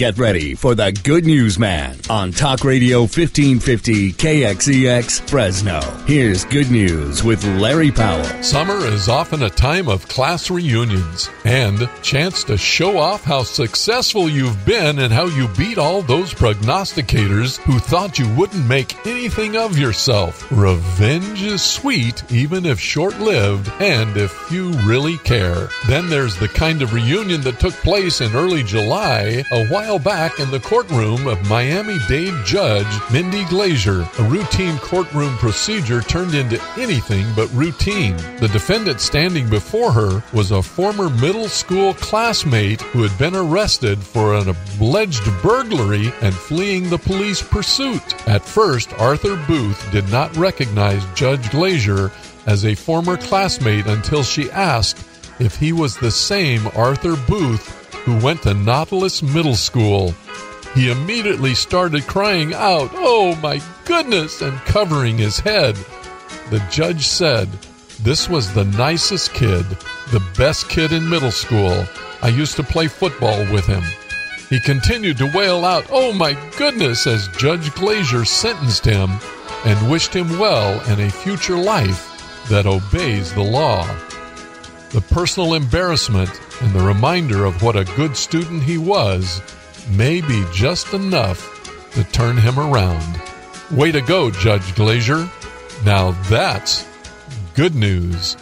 get ready for the Good News Man on Talk Radio 1550 KXEX Fresno. Here's Good News with Larry Powell. Summer is often a time of class reunions and chance to show off how successful you've been and how you beat all those prognosticators who thought you wouldn't make anything of yourself. Revenge is sweet, even if short lived, and if few really care. Then there's the kind of reunion that took place in early July, a while back in the courtroom of Miami Dade judge Mindy Glaser. A routine courtroom procedure turned into anything but routine. The defendant standing before her was a former middle school classmate who had been arrested for an alleged burglary and fleeing the police pursuit. At first, Arthur Booth did not recognize Judge Glaser as a former classmate until she asked if he was the same Arthur Booth who went to Nautilus Middle School. He immediately started crying out, Oh my goodness, and covering his head. The judge said, This was the nicest kid, the best kid in middle school. I used to play football with him. He continued to wail out, Oh my goodness, as Judge Glaser sentenced him and wished him well in a future life that obeys the law. The personal embarrassment and the reminder of what a good student he was may be just enough to turn him around. Way to go, Judge Glaser. Now that's good news.